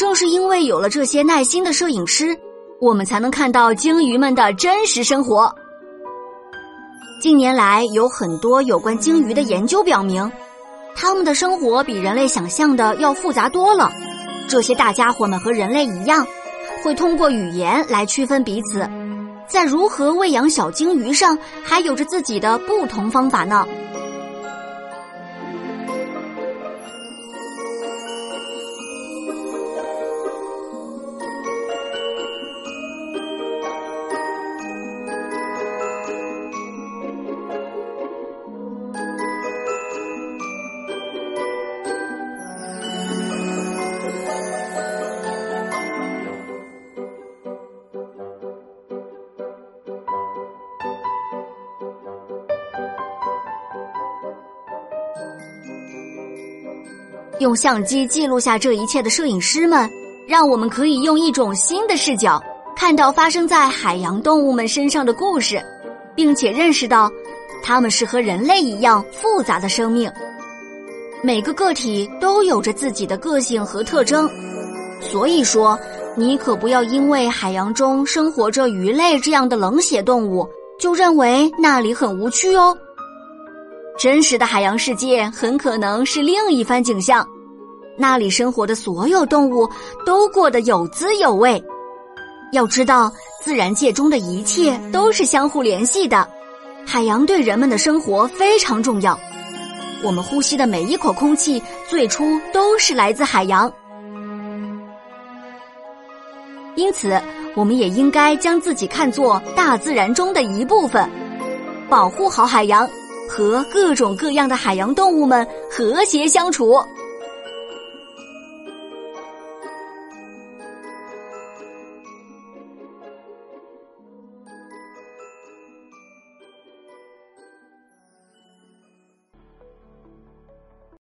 正是因为有了这些耐心的摄影师，我们才能看到鲸鱼们的真实生活。近年来，有很多有关鲸鱼的研究表明，它们的生活比人类想象的要复杂多了。这些大家伙们和人类一样，会通过语言来区分彼此，在如何喂养小鲸鱼上，还有着自己的不同方法呢。用相机记录下这一切的摄影师们，让我们可以用一种新的视角看到发生在海洋动物们身上的故事，并且认识到，它们是和人类一样复杂的生命。每个个体都有着自己的个性和特征，所以说，你可不要因为海洋中生活着鱼类这样的冷血动物，就认为那里很无趣哦。真实的海洋世界很可能是另一番景象，那里生活的所有动物都过得有滋有味。要知道，自然界中的一切都是相互联系的，海洋对人们的生活非常重要。我们呼吸的每一口空气，最初都是来自海洋，因此，我们也应该将自己看作大自然中的一部分，保护好海洋。和各种各样的海洋动物们和谐相处。